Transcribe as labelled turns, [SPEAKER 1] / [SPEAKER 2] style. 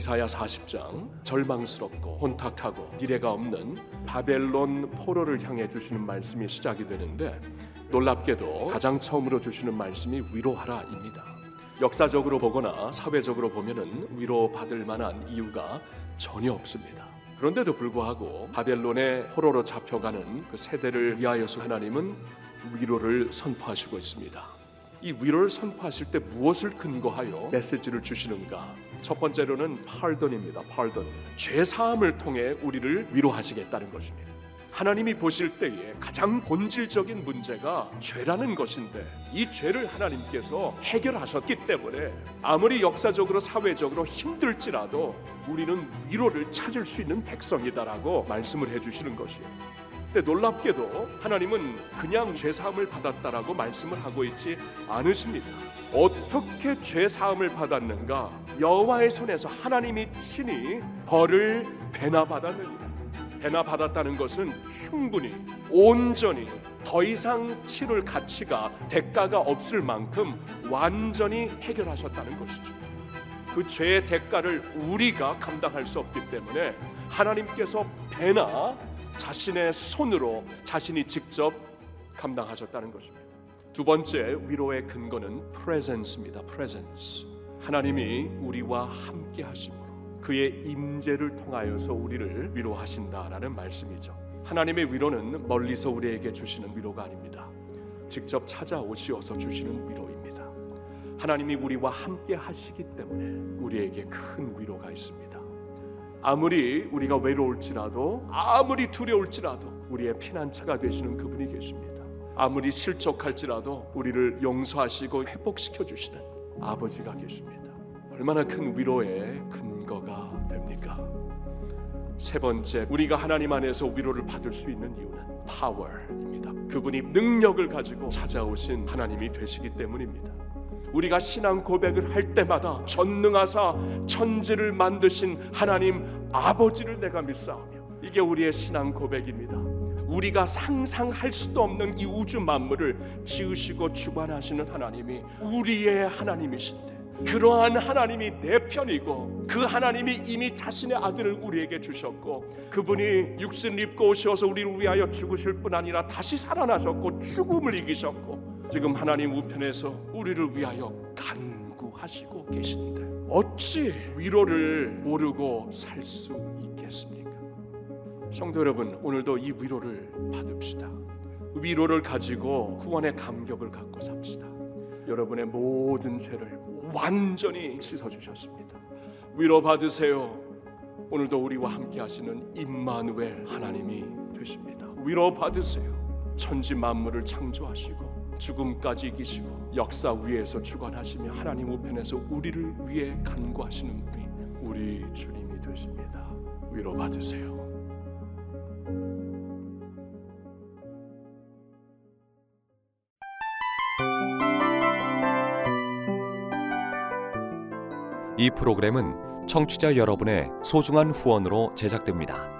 [SPEAKER 1] 이사야 40장 절망스럽고 혼탁하고 미래가 없는 바벨론 포로를 향해 주시는 말씀이 시작이 되는데 놀랍게도 가장 처음으로 주시는 말씀이 위로하라입니다. 역사적으로 보거나 사회적으로 보면은 위로받을 만한 이유가 전혀 없습니다. 그런데도 불구하고 바벨론의 포로로 잡혀가는 그 세대를 위하여서 하나님은 위로를 선포하시고 있습니다. 이 위로를 선포하실 때 무엇을 근거하여 메시지를 주시는가? 첫 번째로는 pardon입니다. pardon. 죄 사함을 통해 우리를 위로하시겠다는 것입니다. 하나님이 보실 때에 가장 본질적인 문제가 죄라는 것인데 이 죄를 하나님께서 해결하셨기 때문에 아무리 역사적으로 사회적으로 힘들지라도 우리는 위로를 찾을 수 있는 백성이다라고 말씀을 해주시는 것이에요. 근데 놀랍게도 하나님은 그냥 죄 사함을 받았다라고 말씀을 하고 있지 않으십니다. 어떻게 죄 사함을 받았는가? 여호와의 손에서 하나님이 친히 벌을 배나 받았느니라. 배나 받았다는 것은 충분히 온전히 더 이상 치를 가치가 대가가 없을 만큼 완전히 해결하셨다는 것이죠. 그 죄의 대가를 우리가 감당할 수 없기 때문에 하나님께서 배나 자신의 손으로 자신이 직접 감당하셨다는 것입니다. 두 번째 위로의 근거는 presence입니다. presence. 하나님이 우리와 함께 하심으로 그의 임재를 통하여서 우리를 위로하신다라는 말씀이죠. 하나님의 위로는 멀리서 우리에게 주시는 위로가 아닙니다. 직접 찾아오시어서 주시는 위로입니다. 하나님이 우리와 함께 하시기 때문에 우리에게 큰 위로가 있습니다. 아무리 우리가 외로울지라도 아무리 두려울지라도 우리의 피난처가 되시는 그분이 계십니다. 아무리 실족할지라도 우리를 용서하시고 회복시켜 주시는 아버지가 계십니다. 얼마나 큰 위로의 근거가 됩니까? 세 번째, 우리가 하나님 안에서 위로를 받을 수 있는 이유는 파워입니다. 그분이 능력을 가지고 찾아오신 하나님이 되시기 때문입니다. 우리가 신앙 고백을 할 때마다 전능하사 천지를 만드신 하나님 아버지를 내가 믿사오며 이게 우리의 신앙 고백입니다. 우리가 상상할 수도 없는 이 우주 만물을 지으시고 주관하시는 하나님이 우리의 하나님이신데 그러한 하나님이 내 편이고 그 하나님이 이미 자신의 아들을 우리에게 주셨고 그분이 육신 입고 오셔서 우리를 위하여 죽으실 뿐 아니라 다시 살아나셨고 죽음을 이기셨고 지금 하나님 우편에서 우리를 위하여 간구하시고 계신데 어찌 위로를 모르고 살 수 있겠습니까? 성도 여러분 오늘도 이 위로를 받읍시다. 위로를 가지고 구원의 감격을 갖고 삽시다. 여러분의 모든 죄를 완전히 씻어 주셨습니다. 위로 받으세요. 오늘도 우리와 함께 하시는 임마누엘 하나님이 되십니다. 위로 받으세요. 천지 만물을 창조하시고 죽음까지 이기시고 역사 위에서 주관하시며 하나님 우편에서 우리를 위해 간구하시는 분이 우리 주님이 되십니다. 위로 받으세요.
[SPEAKER 2] 이 프로그램은 청취자 여러분의 소중한 후원으로 제작됩니다.